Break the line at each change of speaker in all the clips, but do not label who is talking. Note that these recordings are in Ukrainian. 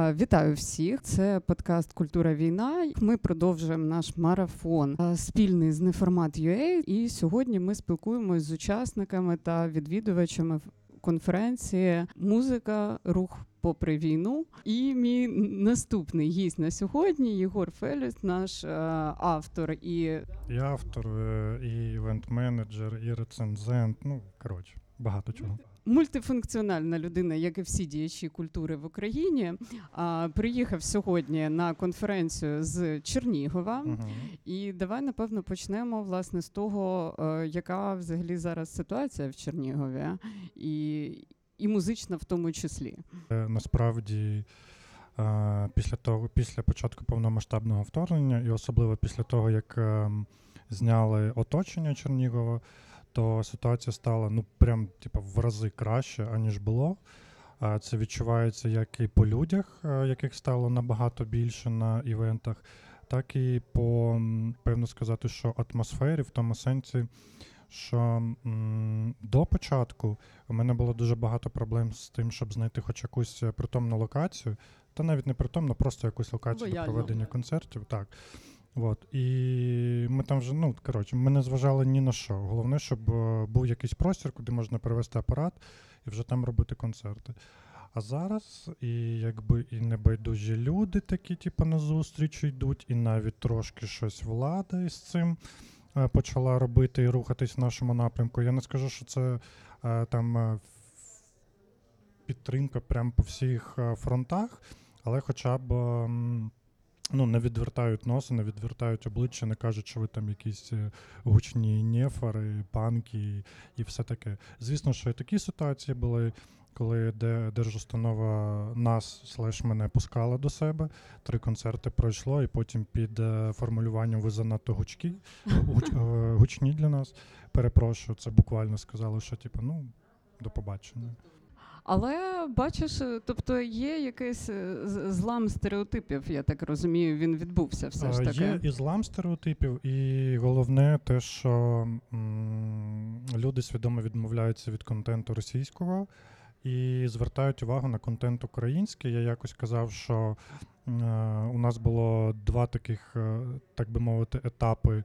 Вітаю всіх! Це подкаст Культура війна. Ми продовжуємо наш марафон спільний з Неформат.ua. І сьогодні ми спілкуємось з учасниками та відвідувачами конференції Музика, рух попри війну. І мій наступний гість на сьогодні Єгор Феліс, наш автор і
І автор, е, і івент-менеджер, і рецензент. Ну, коротше, багато чого.
мультифункціональна людина, як і всі діячі культури в Україні. А, приїхав сьогодні на конференцію з Чернігова.
Угу.
І давай напевно почнемо власне з того, е, яка взагалі зараз ситуація в Чернігові, і, і музична в тому числі.
Е, Насправді, е, після того, після початку повномасштабного вторгнення, і особливо після того, як ем, зняли оточення Чернігова, то ситуація стала ну прям типу, в рази краще, аніж було. Це відчувається як і по людях, е, яких стало набагато більше на івентах, так і по, певно сказати, що атмосфері, в тому сенсі, що м, до початку у мене було дуже багато проблем з тим, щоб знайти хоч якусь е, притомну локацію, та навіть не притомну, просто якусь локацію для
Лояльну.
проведення концертів. Так. От. І ми там вже, ну, коротше, ми не зважали ні на що. Головне, щоб е, був якийсь простір, куди можна привезти апарат і вже там робити концерти. А зараз і якби і небайдужі люди такі, типу, на зустріч йдуть, і навіть трошки щось влада із цим е, почала робити і рухатись в нашому напрямку. Я не скажу, що це е, там підтримка прямо по всіх фронтах, але хоча б. Ну, не відвертають носи, не відвертають обличчя, не кажуть, що ви там якісь е, гучні нефари, панки і все таке. Звісно, що і такі ситуації були, коли де, держустанова нас слеш мене пускала до себе. Три концерти пройшло, і потім під е, формулюванням ви занадто гучкі, гуч, е, гучні для нас. Перепрошую, це буквально сказали, що типу, ну, до побачення.
Але бачиш, е, тобто є якийсь е, злам стереотипів, я так розумію, він відбувся все ж
Е,
таки.
Є і злам стереотипів, і головне те, що м, люди свідомо відмовляються від контенту російського і звертають увагу на контент український. Я якось казав, що е, у нас було два таких, так би мовити, етапи.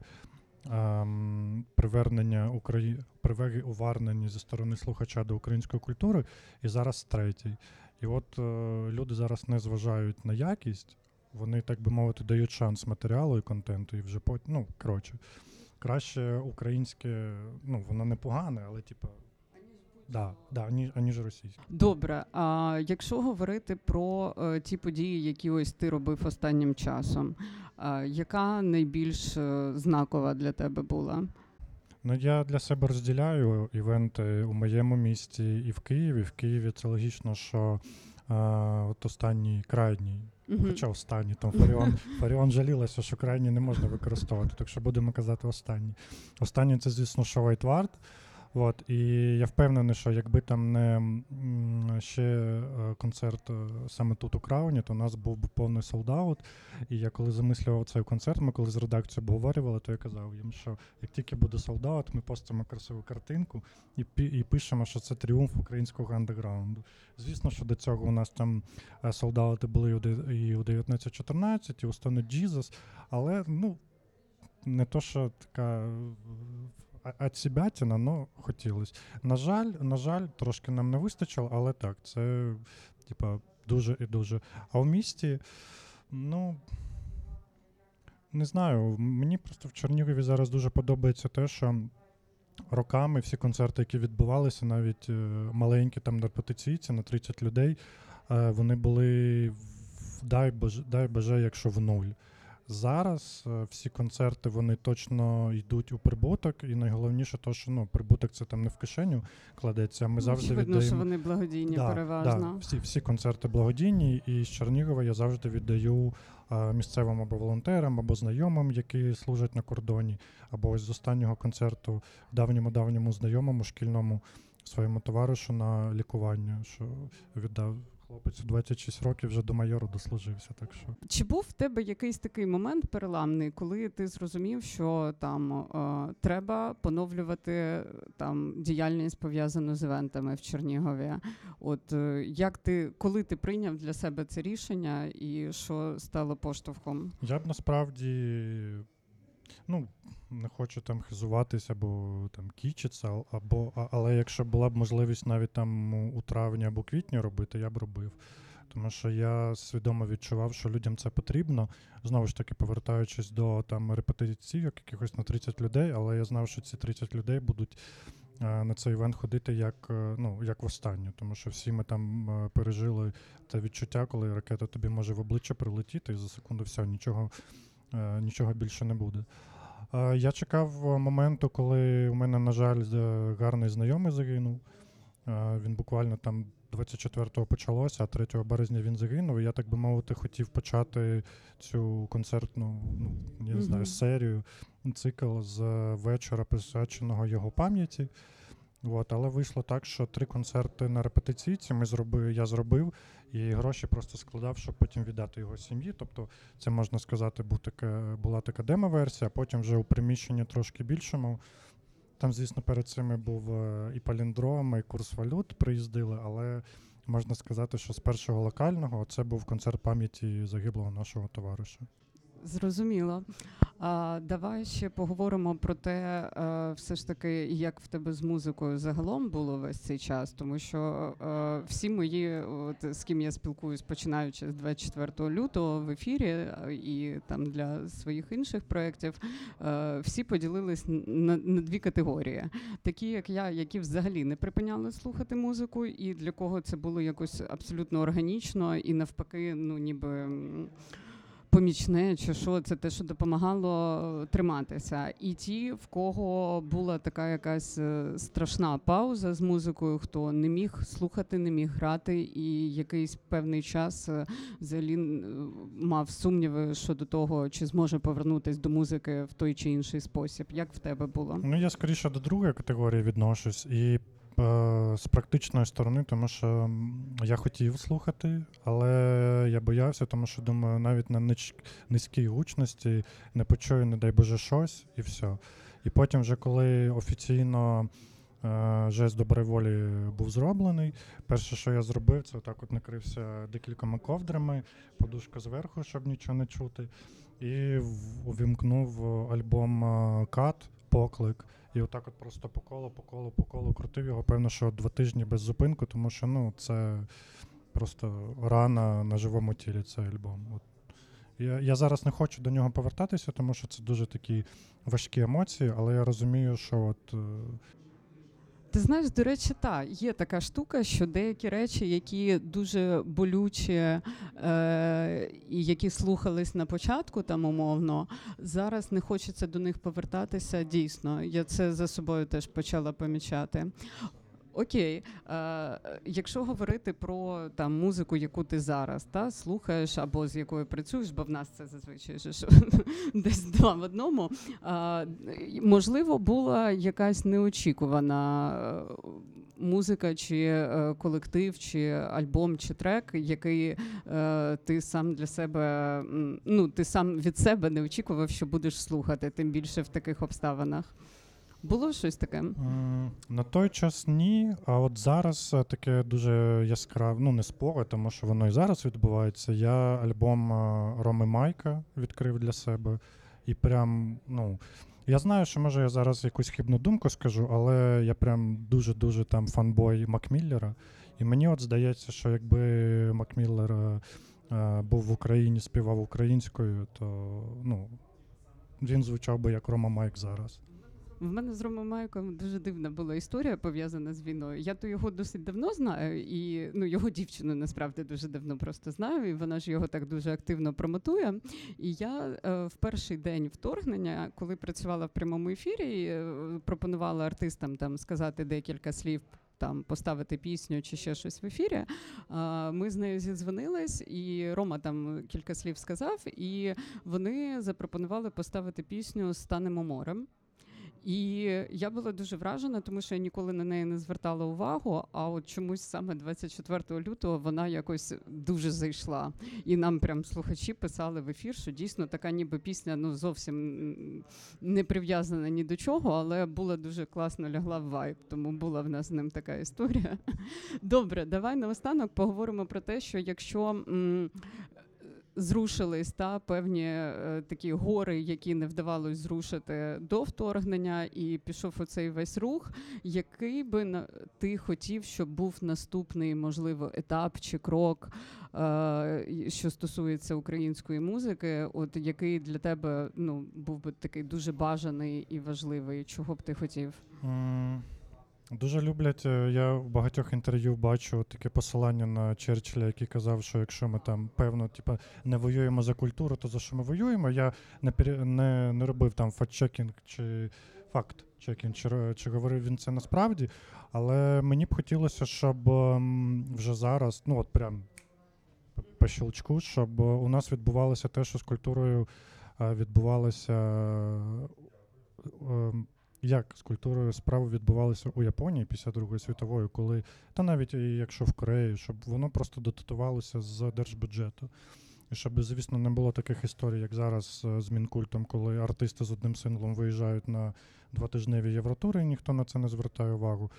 Ем, Привернення Украї... приваги уварнення зі сторони слухача до української культури, і зараз третій. І от е, люди зараз не зважають на якість, вони, так би мовити, дають шанс матеріалу і контенту, і вже потім, ну, коротше, краще українське, ну, воно не погане, але типу. Да, да, аніж, аніж російське.
Добре, а якщо говорити про е, ті події, які ось ти робив останнім часом, яка найбільш е, знакова для тебе була?
Ну, я для себе розділяю івенти у моєму місті і в Києві. В Києві це логічно, що е, от останній крайній,
Мгм.
хоча останній, там Фаріон, Фаріон жалілася, що крайній не можна використовувати, так що будемо казати останній. Останній це, звісно, що White Ward. От, і я впевнений, що якби там не ще е, концерт е, саме тут у Крауні, то у нас був би повний sold out. І я коли замислював цей концерт, ми коли з редакцією обговорювали, то я казав їм, що як тільки буде солдаут, ми постимо красиву картинку і, і пишемо, що це тріумф українського андеграунду. Звісно, що до цього у нас там е, солдати були і у і у 1914, і у Stone Jesus, але ну не то, що така ацібятіна, ну хотілося. На жаль, на жаль, трошки нам не вистачило, але так, це типа дуже і дуже. А в місті, ну. Не знаю, мені просто в Чернігові зараз дуже подобається те, що роками всі концерти, які відбувалися, навіть е, маленькі там на репетиційці на 30 людей, е, вони були дай боже, дай боже, якщо в нуль. Зараз е, всі концерти вони точно йдуть у прибуток, і найголовніше, то, що ну, прибуток це там не в кишеню кладеться. Ми завжди
Очевидно,
віддаємо.
що вони благодійні
Да,
переважно.
Да, всі, всі концерти благодійні, і з Чернігова я завжди віддаю а, місцевим або волонтерам, або знайомим, які служать на кордоні, або ось з останнього концерту давньому давньому знайомому шкільному своєму товаришу на лікування, що віддав хлопець у 26 років вже до майору дослужився. Так що
Чи був в тебе якийсь такий момент переламний, коли ти зрозумів, що там е, треба поновлювати там діяльність пов'язану з івентами в Чернігові? От е, як ти, коли ти прийняв для себе це рішення, і що стало поштовхом?
я б насправді ну, не хочу там хизуватися або там кічитися, або, але якщо була б можливість навіть там у травні або квітні робити, я б робив. Тому що я свідомо відчував, що людям це потрібно. Знову ж таки, повертаючись до там репетицій, як якихось на 30 людей, але я знав, що ці 30 людей будуть е, на цей івент ходити як, е, ну, як в останню. Тому що всі ми там е, пережили те відчуття, коли ракета тобі може в обличчя прилетіти, і за секунду все, нічого, нічого більше не буде. Е, Я чекав е, моменту, коли у мене, на жаль, гарний знайомий загинув. Е, Він буквально там 24-го почалося, а 3 березня він загинув. І я, так би мовити, хотів почати цю концертну, ну, я не знаю, серію, цикл з вечора, присвяченого його пам'яті. От, але вийшло так, що три концерти на репетиційці ми зробили, я зробив, і гроші просто складав, щоб потім віддати його сім'ї. Тобто, це можна сказати, був таке, була така демо-версія, а потім вже у приміщенні трошки більшому. Там, звісно, перед цими був е, і паліндром, і курс валют приїздили, але можна сказати, що з першого локального це був концерт пам'яті загиблого нашого товариша.
Зрозуміло. А, давай ще поговоримо про те, е, все ж таки, як в тебе з музикою загалом було весь цей час, тому що е, всі мої, от, з ким я спілкуюсь, починаючи з 24 лютого в ефірі е, і там для своїх інших проєктів, всі поділились на, на дві категорії: такі, як я, які взагалі не припиняли слухати музику, і для кого це було якось абсолютно органічно, і навпаки, ну ніби. Помічне, чи що це те, що допомагало е, триматися. І ті, в кого була така якась е, страшна пауза з музикою, хто не міг слухати, не міг грати, і якийсь певний час е, взагалі мав сумніви щодо того, чи зможе повернутись до музики в той чи інший спосіб. Як в тебе було?
Ну, я скоріше до другої категорії відношусь. І з практичної сторони, тому що я хотів слухати, але я боявся, тому що думаю, навіть на низькій гучності не почую, не дай Боже, щось, і все. І потім, вже коли офіційно е, жест доброї волі був зроблений, перше, що я зробив, це отак от накрився декількома ковдрами, подушка зверху, щоб нічого не чути. І увімкнув альбом е, Кат, поклик. І отак от просто по колу, по колу, по колу крутив його. Певно, що два тижні без зупинку, тому що ну, це просто рана на живому тілі цей альбом. От. Я, я зараз не хочу до нього повертатися, тому що це дуже такі важкі емоції, але я розумію, що от.
Ти знаєш, до речі, та є така штука, що деякі речі, які дуже болючі е, і які слухались на початку, там умовно, зараз не хочеться до них повертатися. Дійсно, я це за собою теж почала помічати. Окей, е, якщо говорити про там музику, яку ти зараз та слухаєш або з якою працюєш, бо в нас це зазвичай ж десь два в одному. Е, можливо, була якась неочікувана е, музика, чи е, колектив, чи альбом, чи трек, який е, ти сам для себе ну ти сам від себе не очікував, що будеш слухати, тим більше в таких обставинах. Було щось таке?
На той час ні, а от зараз е, таке дуже яскраве, ну не споре, тому що воно і зараз відбувається. Я альбом е, Роми Майка відкрив для себе. І прям, ну, я знаю, що може я зараз якусь хибну думку скажу, але я прям дуже-дуже там fanboy Mac Miller а. І мені от здається, що якби Mac Miller е, е, був в Україні, співав українською, то ну, він звучав би як Рома Майк зараз.
В мене з Ромом Майком дуже дивна була історія пов'язана з війною. Я то його досить давно знаю, і ну його дівчину насправді дуже давно просто знаю. І вона ж його так дуже активно промотує. І я е, в перший день вторгнення, коли працювала в прямому ефірі, е, пропонувала артистам там сказати декілька слів. Там поставити пісню чи ще щось в ефірі. Ми з нею зідзвонились, і Рома там кілька слів сказав, і вони запропонували поставити пісню Станемо морем. І я була дуже вражена, тому що я ніколи на неї не звертала увагу. А от чомусь саме 24 лютого вона якось дуже зайшла. І нам прям слухачі писали в ефір, що дійсно така ніби пісня ну зовсім не прив'язана ні до чого, але була дуже класно лягла в вайб. Тому була в нас з ним така історія. Добре, давай наостанок поговоримо про те, що якщо. м, Зрушились та певні е, такі гори, які не вдавалось зрушити до вторгнення, і пішов оцей весь рух. Який би на ти хотів, щоб був наступний, можливо, етап чи крок, е, що стосується української музики? От який для тебе ну був би такий дуже бажаний і важливий? Чого б ти хотів?
М, Дуже люблять. е, Я в багатьох інтерв'ю бачу таке посилання на Черчилля, який казав, що якщо ми там певно, типа, не воюємо за культуру, то за що ми воюємо? Я не не, не робив там факт-чекінг чи факт-чекінг, чи, чи говорив він це насправді. Але мені б хотілося, щоб вже зараз, ну от прям по- щелчку, щоб у нас відбувалося те, що з культурою е, відбувалося. Як з культурою справи відбувалися у Японії після Другої світової, коли, та навіть якщо в Кореї, щоб воно просто дотатувалося з держбюджету. І щоб, звісно, не було таких історій, як зараз е, з Мінкультом, коли артисти з одним синглом виїжджають на двотижневі євротури, і ніхто на це не звертає увагу.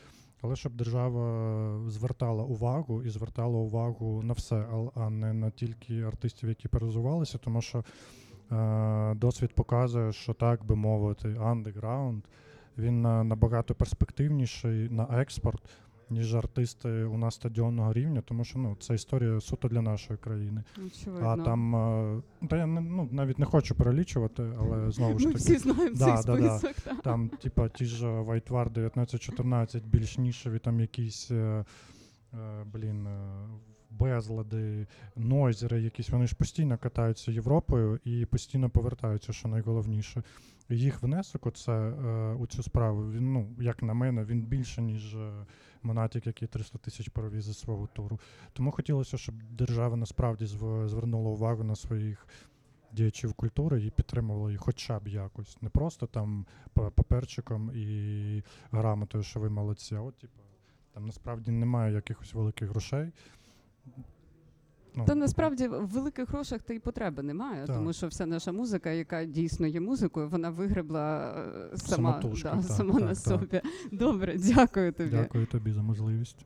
Але щоб держава звертала увагу і звертала увагу на все, а не на тільки артистів, які перезувалися, тому що е, досвід показує, що так би мовити, андеграунд, він на- набагато перспективніший на експорт, ніж артисти у нас стадіонного рівня, тому що ну, це історія суто для нашої країни.
Очевидно.
А там, е, та я не, ну, навіть не хочу перелічувати, але знову ж
ми
таки.
всі знаємо
Да,
цей
да, да.
список. та.
Там, типа, ті ж Вайтвар 1914, більш нішеві, там якісь, е, е, блін, е, безлади, нойзери, якісь, вони ж постійно катаються Європою і постійно повертаються, що найголовніше. Їх внесок оце, е, у цю справу, він, ну, як на мене, він більше, ніж е, Монатік, який 300 тисяч провіз зі свого туру. Тому хотілося, щоб держава насправді зв- звернула увагу на своїх діячів культури і підтримувала їх хоча б якось. Не просто там паперчиком і грамотою, що ви молодці, а от типу, там насправді немає якихось великих грошей. Ну,
Та насправді в великих грошах та й потреби немає,
Так.
тому що вся наша музика, яка дійсно є музикою, вона вигребла е, сама, да,
так,
сама
так,
на
так.
собі. Добре, дякую тобі.
Дякую тобі за можливість.